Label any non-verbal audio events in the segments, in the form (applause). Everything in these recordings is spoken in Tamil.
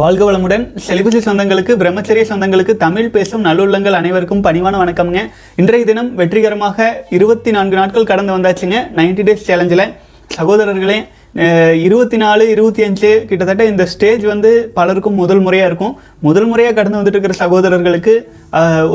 வாழ்க வளமுடன். செலிபசி சொந்தங்களுக்கு பிரம்மச்சரிய சொந்தங்களுக்கு தமிழ் பேசும் நல்லுள்ளங்கள் அனைவருக்கும் பணிவான வணக்கம்ங்க. இன்றைய தினம் வெற்றிகரமாக இருபத்தி நான்கு நாட்கள் கடந்து வந்தாச்சுங்க. 90 டேஸ் சேலஞ்சில் சகோதரர்களே இருபத்தி நாலு இருபத்தி அஞ்சு கிட்டத்தட்ட இந்த ஸ்டேஜ் வந்து பலருக்கும் முதல் முறையாக இருக்கும். முதல் முறையாக கடந்து வந்துட்டு இருக்கிற சகோதரர்களுக்கு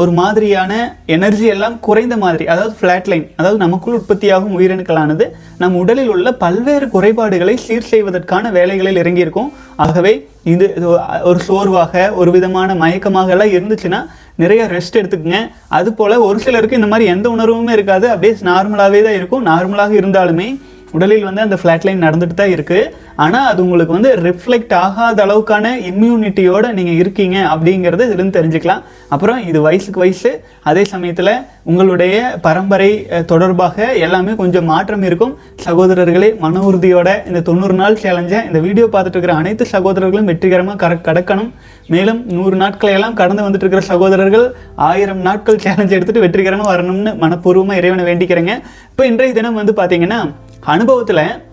ஒரு மாதிரியான எனர்ஜி எல்லாம் குறைந்த மாதிரி அதாவது ஃப்ளாட் லைன் அதாவது நமக்குள் உற்பத்தியாகும் உயிரணுக்களானது நம் உடலில் உள்ள பல்வேறு குறைபாடுகளை சீர் செய்வதற்கான வேலைகளில் இறங்கியிருக்கும். ஆகவே இது இது ஒரு சோர்வாக ஒரு விதமான மயக்கமாக எல்லாம் இருந்துச்சுன்னா நிறைய ரெஸ்ட் எடுத்துக்கங்க. அது போல் ஒரு சிலருக்கு இந்த மாதிரி எந்த உணர்வுமே இருக்காது. அப்படியே நார்மலாகவே தான் இருக்கும். நார்மலாக இருந்தாலுமே உடலில் வந்து அந்த ஃப்ளாட் லைன் நடந்துட்டு தான் இருக்குது ஆனால் அது உங்களுக்கு வந்து ரிஃப்ளெக்ட் ஆகாத அளவுக்கான இம்யூனிட்டியோடு நீங்கள் இருக்கீங்க அப்படிங்கிறது இதுலேருந்து தெரிஞ்சுக்கலாம். அப்புறம் இது வயசுக்கு வயசு. அதே சமயத்தில் உங்களுடைய பரம்பரை தொடர்பாக எல்லாமே கொஞ்சம் மாற்றம் இருக்கும். சகோதரர்களே மன உறுதியோட இந்த தொண்ணூறு நாள் சேலஞ்சை இந்த வீடியோ பார்த்துட்டு இருக்கிற அனைத்து சகோதரர்களும் வெற்றிகரமாக கர கடக்கணும். மேலும் நூறு நாட்களை எல்லாம் கடந்து வந்துட்டு இருக்கிற சகோதரர்கள் ஆயிரம் நாட்கள் சேலஞ்ச் எடுத்துட்டு வெற்றிகரமாக வரணும்னு மனப்பூர்வமாக இறைவனை வேண்டிக்கிறேங்க. இப்போ இன்றைய தினம் வந்து பார்த்தீங்கன்னா அனுபவத்தில்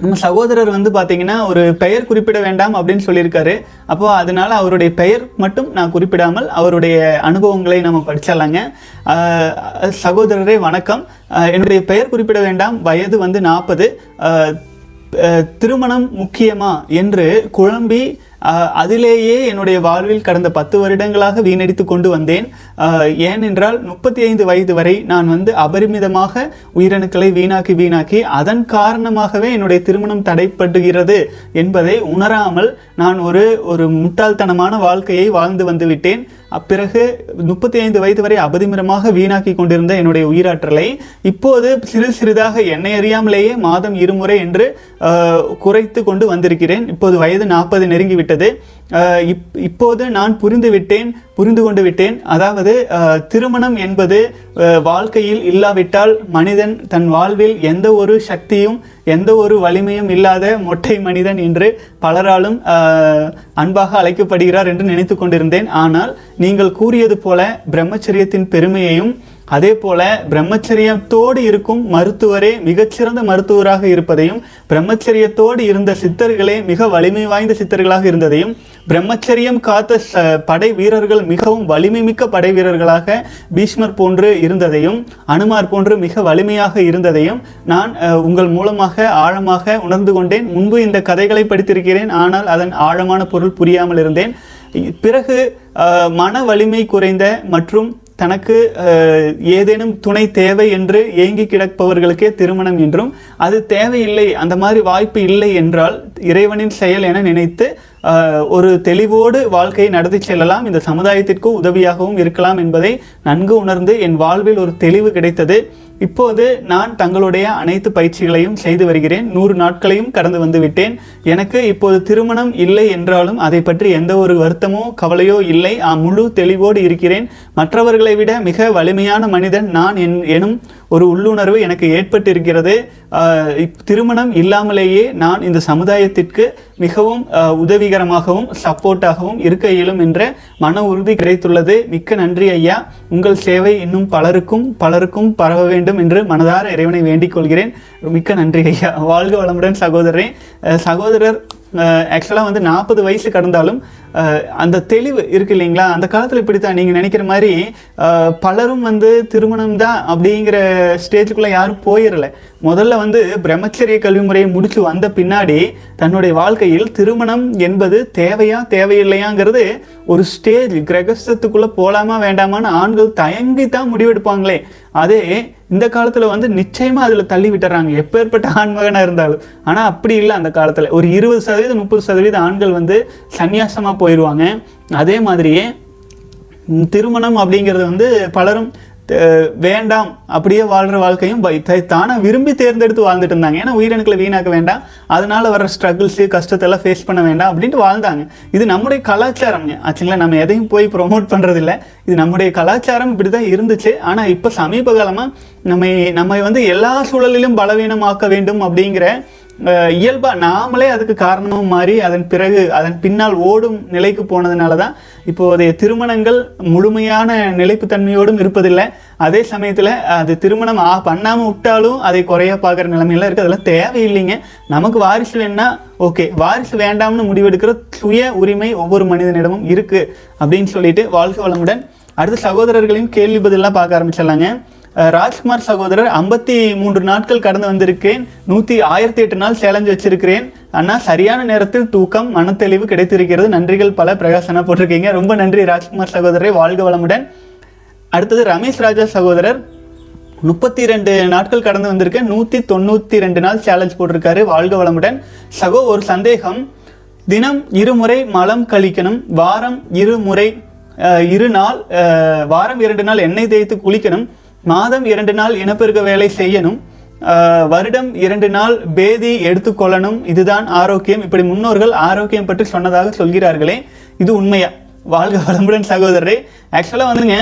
நம்ம சகோதரர் வந்து பார்த்தீங்கன்னா ஒரு பெயர் குறிப்பிட வேண்டாம் அப்படின்னு சொல்லியிருக்காரு. அப்போ அதனால அவருடைய பெயர் மட்டும் நான் குறிப்பிடாமல் அவருடைய அனுபவங்களை நம்ம படிச்சிடலாங்க. சகோதரரே வணக்கம். என்னுடைய பெயர் குறிப்பிட வேண்டாம். வயது வந்து நாற்பது திருமணம் முக்கியமா என்று குழம்பி அதிலேயே என்னுடைய வாழ்வில் கடந்த பத்து வருடங்களாக வீணடித்து கொண்டு வந்தேன். ஏனென்றால் முப்பத்தி ஐந்து வயது வரை நான் வந்து அபரிமிதமாக உயிரணுக்களை வீணாக்கி வீணாக்கி அதன் காரணமாகவே என்னுடைய திருமணம் தடைப்படுகிறது என்பதை உணராமல் நான் ஒரு ஒரு முட்டாள்தனமான வாழ்க்கையை வாழ்ந்து வந்துவிட்டேன் பிறகு அப்பிறகு முப்பத்தி ஐந்து வயது வரை அபதிமிரமாக வீணாக்கி கொண்டிருந்த என்னுடைய உயிராற்றலை இப்போது சிறு சிறிதாக என்னை அறியாமலேயே மாதம் இருமுறை என்று குறைத்து கொண்டு வந்திருக்கிறேன். இப்போது வயது நாற்பது நெருங்கிவிட்டது. இப் இப்போது நான் புரிந்து விட்டேன் புரிந்து கொண்டு விட்டேன். அதாவது திருமணம் என்பது வாழ்க்கையில் இல்லாவிட்டால் மனிதன் தன் வாழ்வில் எந்த ஒரு சக்தியும் எந்த ஒரு வலிமையும் இல்லாத மொட்டை மனிதன் என்று பலராலும் அன்பாக அழைக்கப்படுகிறார் என்று நினைத்து கொண்டிருந்தேன். ஆனால் நீங்கள் கூறியது போல பிரம்மச்சரியத்தின் பெருமையையும் அதே போல பிரம்மச்சரியத்தோடு இருக்கும் மருத்துவரே மிகச்சிறந்த மருத்துவராக இருப்பதையும் பிரம்மச்சரியத்தோடு இருந்த சித்தர்களே மிக வலிமை வாய்ந்த சித்தர்களாக இருந்ததையும் பிரம்மச்சரியம் காத்த படை வீரர்கள் மிகவும் வலிமை மிக்க படை வீரர்களாக பீஷ்மர் போன்று இருந்ததையும் அனுமார் போன்று மிக வலிமையாக இருந்ததையும் நான் உங்கள் மூலமாக ஆழமாக உணர்ந்து கொண்டேன். முன்பு இந்த கதைகளை படித்திருக்கிறேன். ஆனால் அதன் ஆழமான பொருள் புரியாமல் இருந்தேன். பிறகு மன வலிமை குறைந்த மற்றும் தனக்கு ஏதேனும் துணை தேவை என்று ஏங்கி கிடப்பவர்களுக்கே திருமணம் என்றும் அது தேவையில்லை அந்த மாதிரி வாய்ப்பு இல்லை என்றால் இறைவனின் செயல் என நினைத்து ஒரு தெளிவோடு வாழ்க்கையை நடத்தி செல்லலாம். இந்த சமுதாயத்திற்கு உதவியாகவும் இருக்கலாம் என்பதை நன்கு உணர்ந்து என் வாழ்வில் ஒரு தெளிவு கிடைத்தது. இப்போது நான் தங்களுடைய அனைத்து பயிற்சிகளையும் செய்து வருகிறேன். நூறு நாட்களையும் கடந்து வந்து விட்டேன். எனக்கு இப்போது திருமணம் இல்லை என்றாலும் அதை பற்றி எந்த ஒரு வருத்தமோ கவலையோ இல்லை. ஆ, முழு தெளிவோடு இருக்கிறேன். மற்றவர்களை விட மிக வலிமையான மனிதன் நான் என் எனும் ஒரு உள்ளுணர்வு எனக்கு ஏற்பட்டிருக்கிறது. திருமணம் இல்லாமலேயே நான் இந்த சமுதாயத்திற்கு மிகவும் உதவிகரமாகவும் சப்போர்ட்டாகவும் இருக்க இயலும் என்ற மன உறுதி கிடைத்துள்ளது. மிக்க நன்றி ஐயா. உங்கள் சேவை இன்னும் பலருக்கும் பலருக்கும் பரவ வேண்டும் என்று மனதார இறைவனை வேண்டிக் கொள்கிறேன். மிக்க நன்றி ஐயா. வாழ்க வளமுடன் சகோதரரே. சகோதரர் ஆக்சுவலாக வந்து நாற்பது வயசு கடந்தாலும் அந்த தெளிவு இருக்கு இல்லைங்களா? அந்த காலத்தில் இப்படித்தான் நீங்கள் நினைக்கிற மாதிரி பலரும் வந்து திருமணம் தான் அப்படிங்கிற ஸ்டேஜுக்குள்ளே யாரும் போயிடல முதல்ல வந்து பிரம்மச்சரிய கல்வி முறையை முடித்து வந்த பின்னாடி தன்னுடைய வாழ்க்கையில் திருமணம் என்பது தேவையா தேவையில்லையாங்கிறது ஒரு ஸ்டேஜ் கிரகஸ்தத்துக்குள்ளே போகலாமா வேண்டாமான்னு ஆண்கள் தயங்கி தான் முடிவெடுப்பாங்களே. அதே இந்த காலத்தில் வந்து நிச்சயமாக அதில் தள்ளி விட்டுறாங்க. எப்பேற்பட்ட ஆண்மகனாக இருந்தாலும். ஆனால் அப்படி இல்லை அந்த காலத்தில். ஒரு இருபது சதவீதம் முப்பது சதவீதம் ஆண்கள் வந்து சன்னியாசமாக போயிடுவாங்க அதே மாதிரியே திருமணம் அப்படிங்கிறது வந்து பலரும் வேண்டாம். அப்படியே வாழ்கிற வாழ்க்கையும் பை- த- விரும்பி தேர்ந்தெடுத்து வாழ்ந்துட்டு இருந்தாங்க. ஏன்னா உயிரணுக்களை வீணாக்க வேண்டாம். அதனால் வர ஸ்ட்ரகிள்ஸு கஷ்டத்தெல்லாம் ஃபேஸ் பண்ண வேண்டாம் அப்படின்ட்டு வாழ்ந்தாங்க. இது நம்முடைய கலாச்சாரம்ங்க ஆச்சுங்களா? நம்ம எதையும் போய் ப்ரொமோட் பண்ணுறதில்ல இது நம்முடைய கலாச்சாரம் இப்படி தான் இருந்துச்சு. ஆனால் இப்போ சமீப காலமாக நம்மை நம்மை வந்து எல்லா சூழலிலும் பலவீனமாக்க வேண்டும் அப்படிங்கிற இயல்பாக நாமளே அதுக்கு காரணமும் மாறி அதன் பிறகு அதன் பின்னால் ஓடும் நிலைக்கு போனதுனால தான் இப்போதைய திருமணங்கள் முழுமையான நிலைப்புத்தன்மையோடும் இருப்பதில்லை. அதே சமயத்தில் அது திருமணம் ஆ பண்ணாமல் விட்டாலும் அதை குறைய பார்க்குற நிலைமையெல்லாம் இருக்குது அதெல்லாம் தேவையில்லைங்க. நமக்கு வாரிசு வேணா ஓகே வாரிசு வேண்டாம்னு முடிவெடுக்கிற சுய உரிமை ஒவ்வொரு மனிதனிடமும் இருக்குது அப்படின்னு சொல்லிட்டு வாழ்க வளமுடன். அடுத்து சகோதரர்களையும் கேள்வி பதிலாக பார்க்க ஆரம்பிச்சிடலாங்க. ராஜ்குமார் சகோதரர் ஐம்பத்தி மூன்று நாட்கள் கடந்து வந்திருக்கேன் நூற்றி ஆயிரத்தி எட்டு நாள் சேலஞ்ச் வச்சிருக்கிறேன். அண்ணா சரியான நேரத்தில் தூக்கம் மனத்தெளிவு கிடைத்திருக்கிறது. நன்றிகள் பல பிரகாசனா போட்டிருக்கீங்க. ரொம்ப நன்றி ராஜ்குமார் சகோதரரை. வாழ்க வளமுடன். அடுத்தது ரமேஷ் ராஜா சகோதரர். முப்பத்தி ரெண்டு நாட்கள் கடந்து வந்திருக்கேன். நூற்றி தொண்ணூற்றி ரெண்டு நாள் சேலஞ்ச் போட்டிருக்காரு. வாழ்க வளமுடன். சகோ ஒரு சந்தேகம். தினம் இருமுறை மலம் கழிக்கணும். வாரம் இருமுறை இரு நாள் வாரம் இரண்டு நாள் எண்ணெய் தேய்த்து குளிக்கணும். மாதம் இரண்டு நாள் இனப்பெருக்க வேலை செய்யணும். வருடம் இரண்டு நாள் பேதி எடுத்துக்கொள்ளணும் இதுதான் ஆரோக்கியம். இப்படி முன்னோர்கள் ஆரோக்கியம் பற்றி சொன்னதாக சொல்கிறார்களே. இது உண்மையா? வாழ்க வளமுடன் சகோதரரே. ஆக்சுவலாக வந்துங்க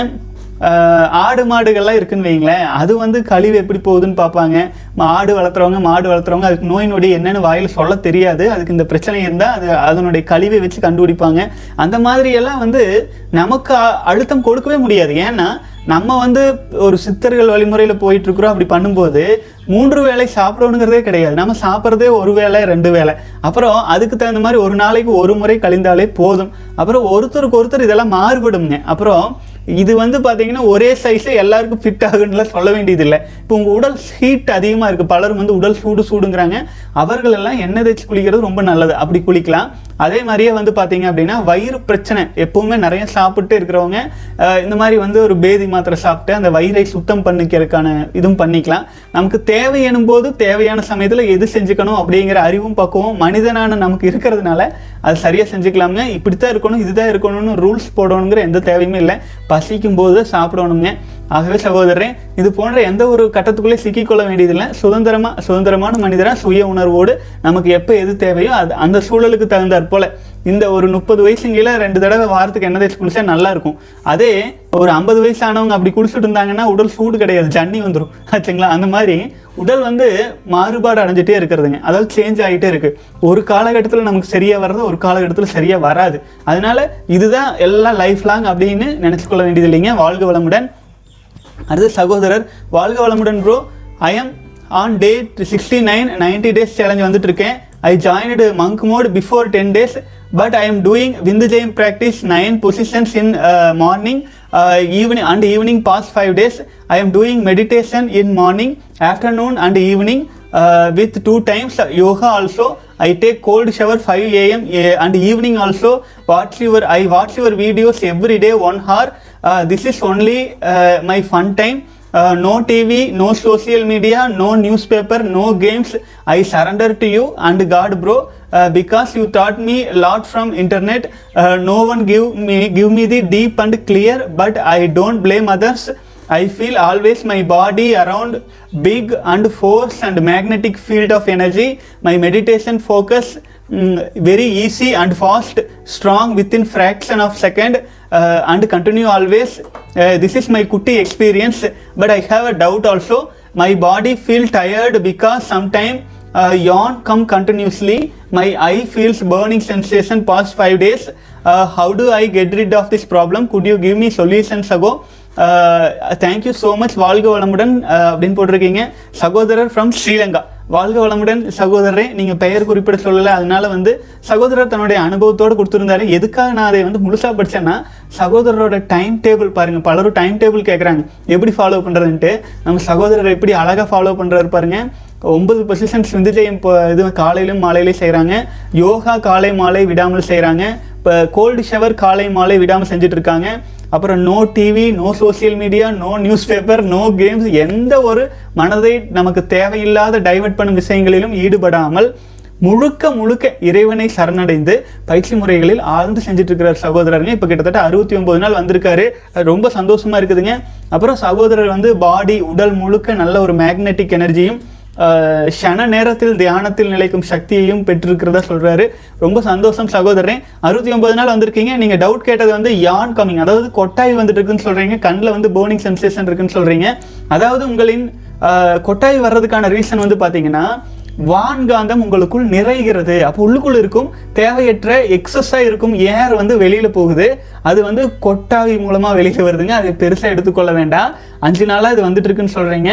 ஆடு மாடுகள்லாம் இருக்குன்னு வைங்களேன் அது வந்து கழிவு எப்படி போகுதுன்னு பார்ப்பாங்க. ஆடு வளர்த்துறவங்க மாடு வளர்த்துறவங்க அதுக்கு நோய் நொடி என்னன்னு வாயில் சொல்ல தெரியாது. அதுக்கு இந்த பிரச்சனை இருந்தால் அது அதனுடைய கழிவை வச்சு கண்டுபிடிப்பாங்க. அந்த மாதிரியெல்லாம் வந்து நமக்கு அ- அழுத்தம் கொடுக்கவே முடியாது. ஏன்னா நம்ம வந்து ஒரு சித்தர்கள் வழிமுறையில் போயிட்டுருக்குறோம். அப்படி பண்ணும்போது மூன்று வேளை சாப்பிடணுங்கிறதே கிடையாது. நம்ம சாப்பிட்றதே ஒரு வேளை ரெண்டு வேளை. அப்புறம் அதுக்கு தகுந்த மாதிரி ஒரு நாளைக்கு ஒரு முறை கழிந்தாலே போதும். அப்புறம் ஒருத்தருக்கு ஒருத்தர் இதெல்லாம் மாறுபடுங்க அப்புறம் இது வந்து பார்த்தீங்கன்னா ஒரே சைஸில் எல்லாருக்கும் ஃபிட் ஆகுன்னுலாம் சொல்ல வேண்டியதில்லை. இப்போ உங்கள் உடல் ஹீட் அதிகமாக இருக்குது பலரும் வந்து உடல் சூடு சூடுங்கிறாங்க. அவர்கள் எல்லாம் எண்ணெய் தேய்ச்சி குளிக்கிறது ரொம்ப நல்லது. அப்படி குளிக்கலாம். அதே மாதிரியே வந்து பார்த்தீங்க அப்படின்னா வயிறு பிரச்சனை. எப்பவுமே நிறைய சாப்பிட்டு இருக்கிறவங்க இந்த மாதிரி வந்து ஒரு பேதி மாத்திரை சாப்பிட்டு அந்த வயிறை சுத்தம் பண்ணிக்கிறதுக்கான இதுவும் பண்ணிக்கலாம். நமக்கு தேவை எனும் போது தேவையான சமயத்தில் எது செஞ்சுக்கணும் அப்படிங்கிற அறிவும் பக்குவம் மனிதனான நமக்கு இருக்கிறதுனால அது சரியாக செஞ்சுக்கலாமுங்க. இப்படித்தான் இருக்கணும் இதுதான் இருக்கணும்னு ரூல்ஸ் போடணுங்கிற எந்த தேவையுமே இல்லை. பசிக்கும் போது சாப்பிடணுங்க. ஆகவே சகோதரரே இது போன்ற எந்த ஒரு கட்டத்துக்குள்ளே சிக்கிக்கொள்ள வேண்டியதில்லை. சுதந்திரமா சுதந்திரமான மனிதராக சுய உணர்வோடு நமக்கு எப்போ எது தேவையோ அது அந்த சூழலுக்கு தகுந்தாற் போல இந்த ஒரு முப்பது வயசுங்கில ரெண்டு தடவை வாரத்துக்கு எண்ணெய் தேய்ச்சி குளிச்சா நல்லா இருக்கும் அதே ஒரு ஐம்பது வயசானவங்க அப்படி குளிச்சுட்டு இருந்தாங்கன்னா உடல் சூடு கிடையாது ஜன்னி வந்துடும் ஆச்சுங்களா? அந்த மாதிரி உடல் வந்து மாறுபாடு அடைஞ்சிட்டே இருக்கிறதுங்க. அதாவது சேஞ்ச் ஆகிட்டே இருக்கு. ஒரு காலகட்டத்தில் நமக்கு சரியா வர்றது ஒரு காலகட்டத்தில் சரியா வராது. அதனால இதுதான் எல்லாம் லைஃப் லாங் அப்படின்னு நினச்சிக்கொள்ள வேண்டியது இல்லைங்க. வாழ்க வளமுடன். அடுத்து சகோதரர் வாழ்க வளமுடன் bro I am on day sixty nine ninety days challenge வந்துட்டு இருக்கேன். I joined monk mode before ten days but I am doing Vindhyam practice 9 positions in uh, morning uh, evening and evening past 5 days. I am doing meditation in morning, afternoon and evening uh, with two times uh, yoga also. I take cold shower 5 a.m. Uh, and evening also watch your I watch your videos every day 1 hour. Uh, this is only my fun time. Uh, no TV, no social media, no newspaper, no games. I surrender to you and God, bro uh, because you taught me a lot from internet uh, no one give me give me the deep and clear but i don't blame others I feel always my body around big and force and magnetic field of energy. My meditation focus mm, very easy and fast, strong within fraction of second uh, and continue always. Uh, this is my kuti experience, but I have a doubt also. My body feel tired because sometime uh, yawn come continuously. My eye feels burning sensation past five days. Uh, how do I get rid of this problem? Could you give me solutions ago? Thank you so much வாழ்க வளமுடன் அப்படின்னு போட்டிருக்கீங்க சகோதரர் ஃப்ரம் ஸ்ரீலங்கா வாழ்க வளமுடன் சகோதரரே நீங்கள் பெயர் குறிப்பிட சொல்லலை அதனால வந்து சகோதரர் தன்னுடைய அனுபவத்தோடு கொடுத்துருந்தாரு எதுக்காக நான் அதை வந்து முழுசாக படித்தேன்னா சகோதரரோட டைம் டேபிள் பாருங்கள் பலரும் டைம் டேபிள் கேட்குறாங்க எப்படி ஃபாலோ பண்ணுறதுன்ட்டு நம்ம சகோதரர் எப்படி அழகாக ஃபாலோ பண்ணுறாரு பாருங்கள் ஒன்பது பொசிஷன்ஸ் வந்து இப்போ இது காலையிலும் மாலையிலையும் செய்கிறாங்க யோகா காலை மாலை விடாமல் செய்கிறாங்க இப்போ கோல்டு ஷவர் காலை மாலை விடாமல் செஞ்சுட்டு இருக்காங்க அப்புறம் no TV no social media no newspaper no games எந்த ஒரு மனதை நமக்கு தேவையில்லாத டைவர்ட் பண்ணும் விஷயங்களிலும் ஈடுபடாமல் முழுக்க முழுக்க இறைவனை சரணடைந்து பயிற்சி முறைகளில் ஆழ்ந்து செஞ்சுட்டு இருக்கிற சகோதரருங்க. இப்போ கிட்டத்தட்ட அறுபத்தி ஒன்பது நாள் வந்திருக்காரு. ரொம்ப சந்தோஷமா இருக்குதுங்க. அப்புறம் சகோதரர் வந்து பாடி உடல் முழுக்க நல்ல ஒரு மேக்னெட்டிக் எனர்ஜியும் க்ஷண நேரத்தில் தியானத்தில் நிலைக்கும் சக்தியையும் பெற்றிருக்கிறதா சொல்கிறாரு ரொம்ப சந்தோஷம் சகோதரன் அறுபத்தி ஒன்பது நாள் வந்திருக்கீங்க. நீங்கள் டவுட் கேட்டது வந்து யான் கம்மிங். அதாவது கொட்டாய் வந்துட்டு இருக்குன்னு சொல்கிறீங்க கண்ணில் வந்து போர்னிங் சென்சேஷன் இருக்குன்னு சொல்கிறீங்க அதாவது உங்களின் கொட்டாய் வர்றதுக்கான ரீசன் வந்து பார்த்தீங்கன்னா வான்காந்தம் உங்களுக்குள் நிறைகிறது. அப்போ உள்ளுக்குள் இருக்கும் தேவையற்ற எக்ஸஸாக இருக்கும் ஏர் வந்து வெளியில் போகுது. அது வந்து கொட்டாவி மூலமாக வெளியில் வருதுங்க. அதை பெருசாக எடுத்துக்கொள்ள வேண்டாம். அஞ்சு நாளாக இது வந்துட்டு இருக்குன்னு சொல்கிறீங்க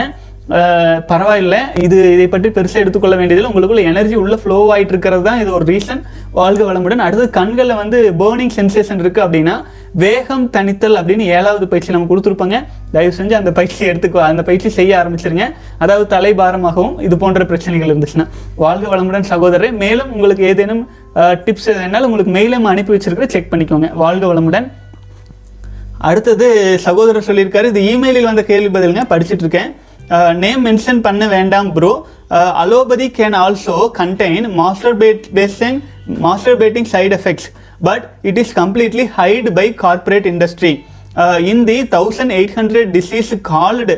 பரவாயில்ல. இது இதை பற்றி பெருசாக எடுத்துக்கொள்ள வேண்டியதில்லை. உங்களுக்குள்ள எனர்ஜி உள்ள ஃப்ளோ ஆகிட்டு இருக்கிறது தான் இது ஒரு ரீசன் வாழ்க வளமுடன். அடுத்து கண்களில் வந்து பேர்னிங் சென்சேஷன் இருக்குது அப்படின்னா வேகம் தணித்தல் அப்படின்னு ஏழாவது பயிற்சி நம்ம கொடுத்துருப்பாங்க. தயவு செஞ்சு அந்த பயிற்சி எடுத்துக்கோ அந்த பயிற்சி செய்ய ஆரம்பிச்சிருங்க. அதாவது தலைபாரமாகவும் இது போன்ற பிரச்சனைகள் இருந்துச்சுன்னா வாழ்க வளமுடன் சகோதரர். மேலும் உங்களுக்கு ஏதேனும் டிப்ஸ் எதுனாலும் உங்களுக்கு மெயிலும் அனுப்பி வச்சிருக்கிற செக் பண்ணிக்கோங்க. வாழ்க வளமுடன். அடுத்தது சகோதரர் சொல்லியிருக்காரு இது இமெயிலில் வந்த கேள்வி பதிலுங்க படிச்சுட்டு இருக்கேன் நேம் மென்ஷன் பண்ண வேண்டாம் bro allopathy can also contain master bad basing masturbating side effects but it is completely hide by corporate industry in the thousand eight hundred disease called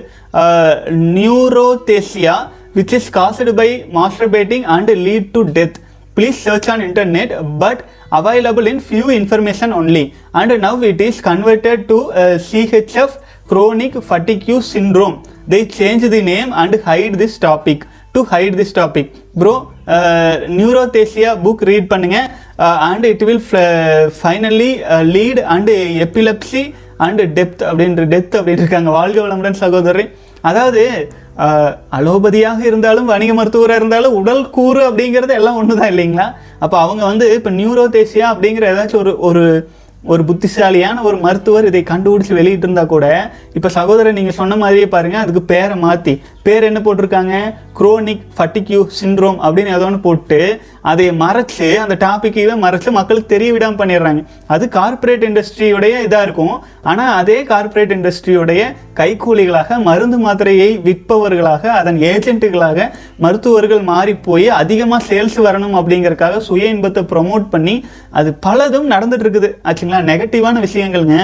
neurasthenia which is caused by masturbating and lead to death. Please search on internet but available in few information only and now it is converted to uh, chf chronic fatigue syndrome they change the name and hide this topic to hide this topic bro uh, neurothesia book read பண்ணுங்க uh, and it will f- finally uh, lead and epilepsy and depth அப்படின்ற டெத் அப்படின்னு இருக்காங்க வாழ்க வளமுடன் சகோதரி அதாவது ஆஹ், அலோபதியாக இருந்தாலும் வணிக மருத்துவராக இருந்தாலும் உடல் கூறு அப்படிங்கிறது எல்லாம் ஒன்று தான் இல்லைங்களா? அப்போ அவங்க வந்து இப்போ நியூரோதேசியா அப்படிங்கிற ஏதாச்சும் ஒரு ஒரு ஒரு புத்திசாலியான ஒரு மருத்துவர் இதை கண்டுபிடிச்சி வெளியிட்டு கூட இப்போ சகோதரர் நீங்கள் சொன்ன மாதிரியே பாருங்கள் அதுக்கு பேரை மாற்றி பேர் என்ன போட்டிருக்காங்க? குரோனிக் ஃபட்டிக்யூ சிண்ட்ரோம் அப்படின்னு ஏதோ ஒன்று போட்டு அதை மறைச்சு அந்த டாப்பிக்கையே மறைச்சு மக்களுக்கு தெரிய விடாமல் பண்ணிடுறாங்க. அது கார்ப்பரேட் இண்டஸ்ட்ரியுடைய இதாக இருக்கும். ஆனால் அதே கார்ப்பரேட் இண்டஸ்ட்ரியுடைய கைக்கூலிகளாக மருந்து மாத்திரையை விற்பவர்களாக அதன் ஏஜென்ட்டுகளாக மருத்துவர்கள் மாறி போய் அதிகமாக சேல்ஸ் வரணும் அப்படிங்கிறதுக்காக சுய இன்பத்தை ப்ரொமோட் பண்ணி அது பலதும் நடந்துட்டு இருக்குது. ஆச்சுங்களா? நெகட்டிவான விஷயங்கள்ங்க.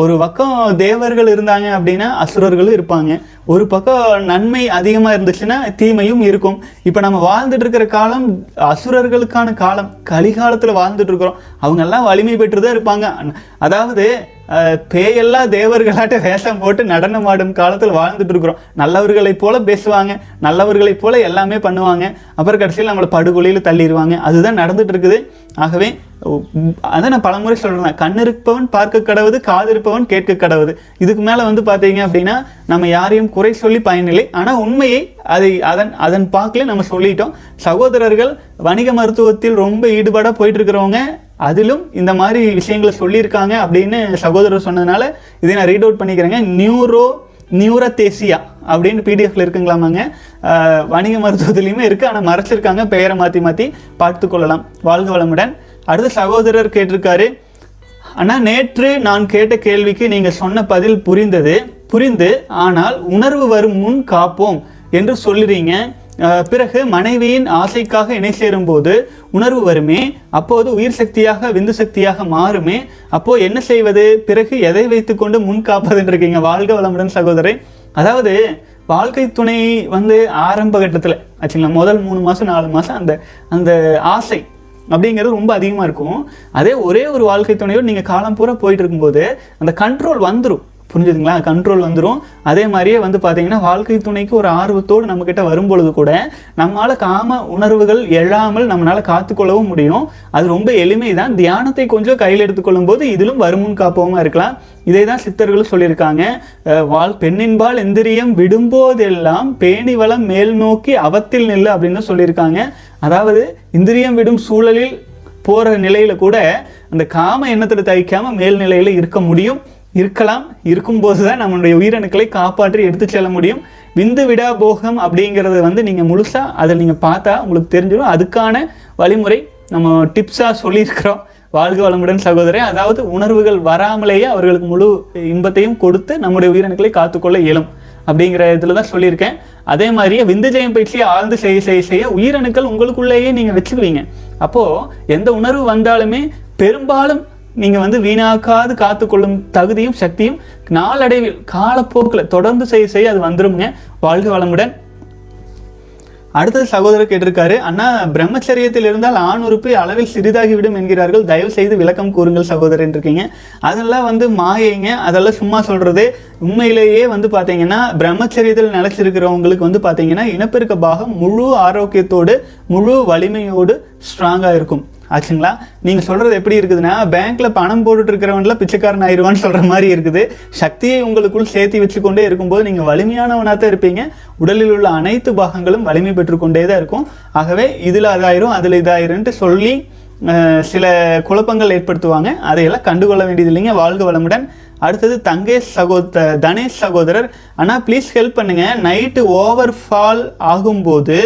ஒரு பக்கம் தேவர்கள் இருந்தாங்க அப்படின்னா அசுரர்களும் இருப்பாங்க. ஒரு பக்கம் நன்மை அதிகமாக இருந்துச்சுன்னா தீமையும் இருக்கும். இப்போ நம்ம வாழ்ந்துட்டு இருக்கிற காலம் அசுரர்களுக்கான காலம் கலிகாலத்தில் வாழ்ந்துட்டு இருக்கிறோம். அவங்கெல்லாம் வலிமை பெற்று தான் இருப்பாங்க. அதாவது பேயெல்லாம் தேவர்களாட்ட வேஷம் போட்டு நடனம் ஆடும் காலத்தில் வாழ்ந்துட்டு இருக்கிறோம். நல்லவர்களைப் போல பேசுவாங்க. நல்லவர்களைப் போல எல்லாமே பண்ணுவாங்க. அப்புறம் கடைசியில் நம்மளை படுகொலையில் தள்ளிடுவாங்க அதுதான் நடந்துட்டு இருக்குது. ஆகவே அதான் நான் பலமுறை சொல்கிறேன் கண் இருப்பவன் பார்க்க கடவுது காது இருப்பவன் கேட்க கடவுது. இதுக்கு மேலே வந்து பார்த்தீங்க அப்படின்னா நம்ம யாரையும் குறை சொல்லி பயனில்லை. ஆனால் உண்மையை அதை அதன் அதன் பார்க்கல நம்ம சொல்லிட்டோம். சகோதரர்கள் வணிக மருத்துவத்தில் ரொம்ப ஈடுபாடாக போயிட்டு இருக்கிறவங்க அதிலும் இந்த மாதிரி விஷயங்களை சொல்லியிருக்காங்க அப்படின்னு சகோதரர் சொன்னதுனால இதை நான் ரீட் அவுட் பண்ணிக்கிறேங்க. நியூரோ நியூரத்தேசியா அப்படின்னு பிடிஎஃப்ல இருக்குங்களாமாங்க. வணிக மருத்துவத்துலேயுமே இருக்குது ஆனால் மறைச்சிருக்காங்க. பெயரை மாற்றி மாற்றி பார்த்து கொள்ளலாம். வாழ்க வளமுடன். அடுத்த சகோதரர் கேட்டிருக்காரு. அண்ணா நேற்று நான் கேட்ட கேள்விக்கு நீங்கள் சொன்ன பதில் புரிந்தது புரிந்து ஆனால் உணர்வு வரும் முன் காப்போம் என்று சொல்லுறீங்க. பிறகு மனைவியின் ஆசைக்காக இணை சேரும் போது உணர்வு வருமே அப்போது உயிர் சக்தியாக விந்து சக்தியாக மாறுமே. அப்போ என்ன செய்வது? பிறகு எதை வைத்துக்கொண்டு முன் காப்பதுன்னு இருக்கீங்க வாழ்க வளமுடன் சகோதரி அதாவது வாழ்க்கை துணை வந்து ஆரம்ப கட்டத்தில் ஆச்சுங்களா முதல் மூணு மாதம் நாலு மாதம் அந்த அந்த ஆசை அப்படிங்கிறது ரொம்ப அதிகமாக இருக்கும். அதே ஒரே ஒரு வாழ்க்கை துணையோடு நீங்கள் காலம் பூரா போயிட்டு இருக்கும்போது அந்த கண்ட்ரோல் வந்துடும் புரிஞ்சுதுங்களா? கண்ட்ரோல் வந்துடும் அதே மாதிரியே வந்து பார்த்தீங்கன்னா வாழ்க்கை துணைக்கு ஒரு ஆர்வத்தோடு நம்மக்கிட்ட வரும்பொழுது கூட நம்மளால் காம உணர்வுகள் எழாமல் நம்மளால் காத்துக்கொள்ளவும் முடியும். அது ரொம்ப எளிமை தான் தியானத்தை கொஞ்சம் கையில் எடுத்துக்கொள்ளும் போது இதிலும் வருமுன் காப்போமா இருக்கலாம். இதை தான் சித்தர்களும் சொல்லியிருக்காங்க வாழ் பெண்ணின்பால் எந்திரியம் விடும்போதெல்லாம் பேணி வளம் மேல் நோக்கி அவத்தில் நில்லு அப்படின்னு சொல்லியிருக்காங்க. அதாவது இந்திரியம் விடும் சூழலில் போகிற நிலையில் கூட அந்த காம எண்ணத்தில் தைக்காமல் மேல்நிலையில் இருக்க முடியும். இருக்கலாம் இருக்கும்போது தான் நம்மளுடைய உயிரணுக்களை காப்பாற்றி எடுத்து செல்ல முடியும். விந்து விடா போகம் அப்படிங்கிறது வந்து நீங்கள் முழுசாக அதை நீங்கள் பார்த்தா உங்களுக்கு தெரிஞ்சிடும். அதுக்கான வழிமுறை நம்ம டிப்ஸாக சொல்லியிருக்கிறோம். வாழ்க வளமுடன் சகோதரே அதாவது உணர்வுகள் வராமலேயே அவர்களுக்கு முழு இன்பத்தையும் கொடுத்து நம்முடைய உயிரணுக்களை காத்துக்கொள்ள இயலும் அப்படிங்கிற இதில் தான் சொல்லியிருக்கேன். அதே மாதிரியே விந்து ஜெயம் பயிற்சியை ஆழ்ந்து செய்ய செய்ய செய்ய உயிரணுக்கள் உங்களுக்குள்ளேயே நீங்கள் வச்சுக்குவீங்க. அப்போது எந்த உணர்வு வந்தாலுமே பெரும்பாலும் நீங்கள் வந்து வீணாக்காது காத்துக்கொள்ளும் தகுதியும் சக்தியும் நாளடைவில் காலப்போக்கில் தொடர்ந்து செய்ய செய்ய அது வந்துருங்க வாழ்க வளமுடன். அடுத்தது சகோதரர் கேட்டிருக்காரு அண்ணா பிரம்மச்சரியத்தில் இருந்தால் ஆண் உறுப்பு அளவில் சிறிதாகிவிடும் என்கிறார்கள். தயவு செய்து விளக்கம் கூறுங்கள் சகோதரன் இருக்கீங்க அதெல்லாம் வந்து மாயைங்க. அதெல்லாம் சும்மா சொல்றது. உண்மையிலேயே வந்து பார்த்தீங்கன்னா பிரம்மச்சரியத்தில் நினைச்சிருக்கிறவங்களுக்கு வந்து பார்த்தீங்கன்னா இனப்பெருக்க பாகம் முழு ஆரோக்கியத்தோடு முழு வலிமையோடு ஸ்ட்ராங்காக இருக்கும். ஆச்சுங்களா? நீங்கள் சொல்கிறது எப்படி இருக்குதுன்னா பேங்க்கில் பணம் போட்டுட்டு இருக்கிறவன்ல பிச்சைக்காரன் ஆயிடுவான்னு சொல்கிற மாதிரி இருக்குது. சக்தியை உங்களுக்குள் சேர்த்து வச்சுக்கொண்டே இருக்கும்போது நீங்கள் வலிமையானவனாக தான் இருப்பீங்க. உடலில் உள்ள அனைத்து பாகங்களும் வலிமை பெற்றுக்கொண்டே தான் இருக்கும். ஆகவே இதில் அதாயிரும் அதில் இதாயிரும்ன்ட்டு சொல்லி சில குழப்பங்கள் ஏற்படுத்துவாங்க. அதையெல்லாம் கண்டுகொள்ள வேண்டியது இல்லைங்க. வாழ்க வளமுடன். அடுத்தது தங்கேஷ் சகோத தனேஷ் சகோதரர். அண்ணா ப்ளீஸ் ஹெல்ப் பண்ணுங்கள் நைட்டு ஓவர் ஃபால் ஆகும்போது